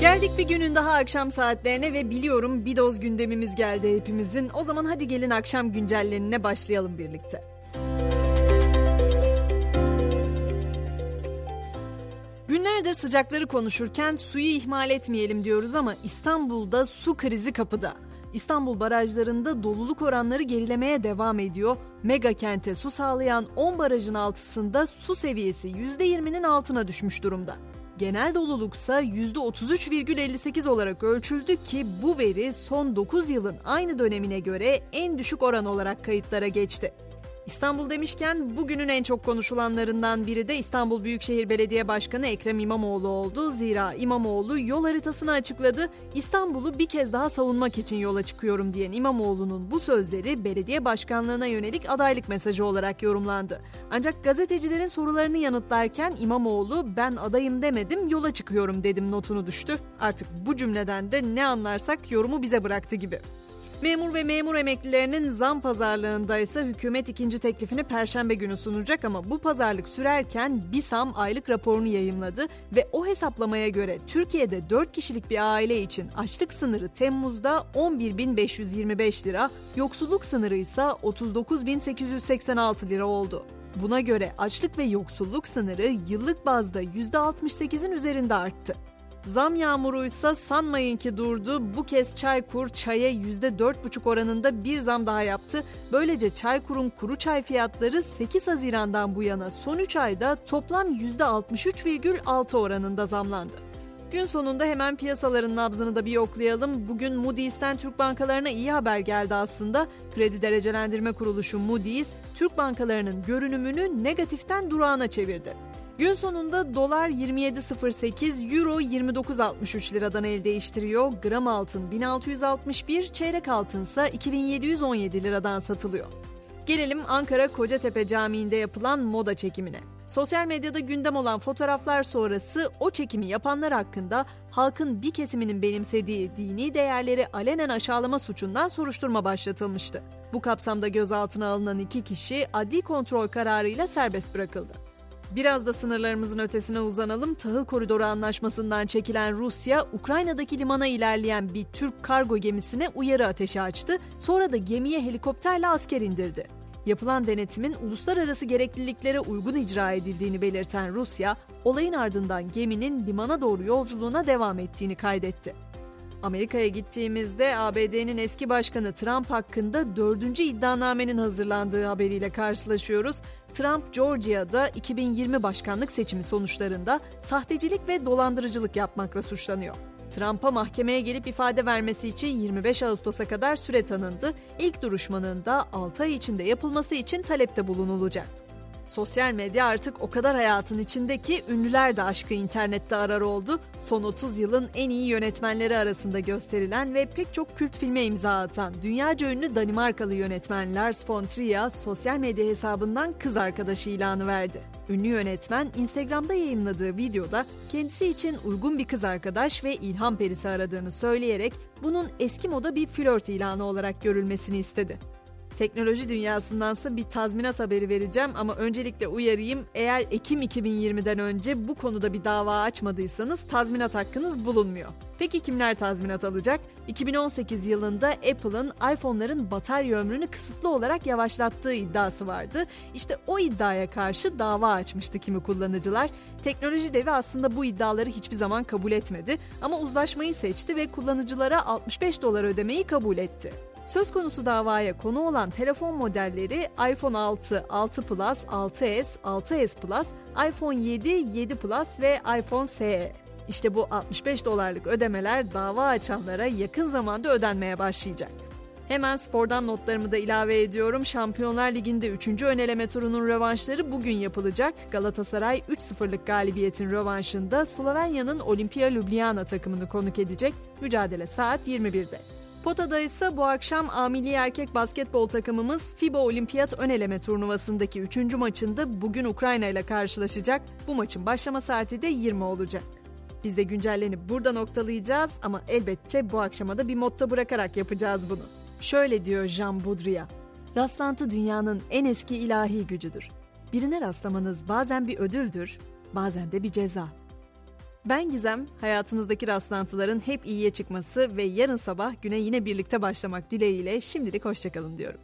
Geldik bir günün daha akşam saatlerine ve biliyorum bir doz gündemimiz geldi hepimizin. O zaman hadi gelin akşam güncellerine başlayalım birlikte. Günlerdir sıcakları konuşurken suyu ihmal etmeyelim diyoruz ama İstanbul'da su krizi kapıda. İstanbul barajlarında doluluk oranları gerilemeye devam ediyor. Mega kente su sağlayan 10 barajın altısında su seviyesi %20'nin altına düşmüş durumda. Genel doluluksa %33,58 olarak ölçüldü ki bu veri son 9 yılın aynı dönemine göre en düşük oran olarak kayıtlara geçti. İstanbul demişken bugünün en çok konuşulanlarından biri de İstanbul Büyükşehir Belediye Başkanı Ekrem İmamoğlu oldu. Zira İmamoğlu yol haritasını açıkladı. İstanbul'u bir kez daha savunmak için yola çıkıyorum diyen İmamoğlu'nun bu sözleri belediye başkanlığına yönelik adaylık mesajı olarak yorumlandı. Ancak gazetecilerin sorularını yanıtlarken İmamoğlu ben adayım demedim yola çıkıyorum dedim notunu düştü. Artık bu cümleden de ne anlarsak yorumu bize bıraktı gibi. Memur ve memur emeklilerinin zam pazarlığında ise hükümet ikinci teklifini perşembe günü sunacak ama bu pazarlık sürerken BİSAM aylık raporunu yayımladı ve o hesaplamaya göre Türkiye'de 4 kişilik bir aile için açlık sınırı Temmuz'da 11.525 lira, yoksulluk sınırı ise 39.886 lira oldu. Buna göre açlık ve yoksulluk sınırı yıllık bazda %68'in üzerinde arttı. Zam yağmuruysa sanmayın ki durdu. Bu kez Çaykur çaya %4,5 oranında bir zam daha yaptı. Böylece Çaykur'un kuru çay fiyatları 8 Haziran'dan bu yana son 3 ayda toplam %63,6 oranında zamlandı. Gün sonunda hemen piyasaların nabzını da bir yoklayalım. Bugün Moody's'ten Türk bankalarına iyi haber geldi aslında. Kredi derecelendirme kuruluşu Moody's, Türk bankalarının görünümünü negatiften durağına çevirdi. Gün sonunda dolar 27.08, euro 29.63 liradan el değiştiriyor. Gram altın 1661, çeyrek altınsa 2717 liradan satılıyor. Gelelim Ankara Kocatepe Camii'nde yapılan moda çekimine. Sosyal medyada gündem olan fotoğraflar sonrası o çekimi yapanlar hakkında halkın bir kesiminin benimsediği dini değerleri alenen aşağılama suçundan soruşturma başlatılmıştı. Bu kapsamda gözaltına alınan iki kişi adli kontrol kararıyla serbest bırakıldı. Biraz da sınırlarımızın ötesine uzanalım. Tahıl Koridoru Anlaşması'ndan çekilen Rusya, Ukrayna'daki limana ilerleyen bir Türk kargo gemisine uyarı ateşi açtı. Sonra da gemiye helikopterle asker indirdi. Yapılan denetimin uluslararası gerekliliklere uygun icra edildiğini belirten Rusya, olayın ardından geminin limana doğru yolculuğuna devam ettiğini kaydetti. Amerika'ya gittiğimizde ABD'nin eski başkanı Trump hakkında dördüncü iddianamenin hazırlandığı haberiyle karşılaşıyoruz. Trump, Georgia'da 2020 başkanlık seçimi sonuçlarında sahtecilik ve dolandırıcılık yapmakla suçlanıyor. Trump'a mahkemeye gelip ifade vermesi için 25 Ağustos'a kadar süre tanındı. İlk duruşmanın da 6 ay içinde yapılması için talepte bulunulacak. Sosyal medya artık o kadar hayatın içinde ki ünlüler de aşkı internette arar oldu. Son 30 yılın en iyi yönetmenleri arasında gösterilen ve pek çok kült filme imza atan dünyaca ünlü Danimarkalı yönetmen Lars von Trier sosyal medya hesabından kız arkadaşı ilanı verdi. Ünlü yönetmen Instagram'da yayınladığı videoda kendisi için uygun bir kız arkadaş ve ilham perisi aradığını söyleyerek bunun eski moda bir flört ilanı olarak görülmesini istedi. Teknoloji dünyasındansa bir tazminat haberi vereceğim ama öncelikle uyarayım. Eğer Ekim 2020'den önce bu konuda bir dava açmadıysanız tazminat hakkınız bulunmuyor. Peki kimler tazminat alacak? 2018 yılında Apple'ın iPhone'ların batarya ömrünü kısıtlı olarak yavaşlattığı iddiası vardı. İşte o iddiaya karşı dava açmıştı kimi kullanıcılar. Teknoloji devi aslında bu iddiaları hiçbir zaman kabul etmedi ama uzlaşmayı seçti ve kullanıcılara 65 dolar ödemeyi kabul etti. Söz konusu davaya konu olan telefon modelleri iPhone 6, 6 Plus, 6s, 6s Plus, iPhone 7, 7 Plus ve iPhone SE. İşte bu 65 dolarlık ödemeler dava açanlara yakın zamanda ödenmeye başlayacak. Hemen spordan notlarımı da ilave ediyorum. Şampiyonlar Ligi'nde 3. öneleme turunun rövanşları bugün yapılacak. Galatasaray 3-0'lık galibiyetin rövanşında Slovenya'nın Olimpia Ljubljana takımını konuk edecek. Mücadele saat 21'de. Pota'da ise bu akşam amili erkek basketbol takımımız FIBA Olimpiyat Öneleme turnuvasındaki 3. maçında bugün Ukrayna ile karşılaşacak. Bu maçın başlama saati de 20 olacak. Biz de güncellenip burada noktalayacağız ama elbette bu akşama da bir motta bırakarak yapacağız bunu. Şöyle diyor Jean Baudrillard. Rastlantı dünyanın en eski ilahi gücüdür. Birine rastlamanız bazen bir ödüldür, bazen de bir ceza. Ben Gizem, hayatınızdaki rastlantıların hep iyiye çıkması ve yarın sabah güne yine birlikte başlamak dileğiyle şimdilik hoşçakalın diyorum.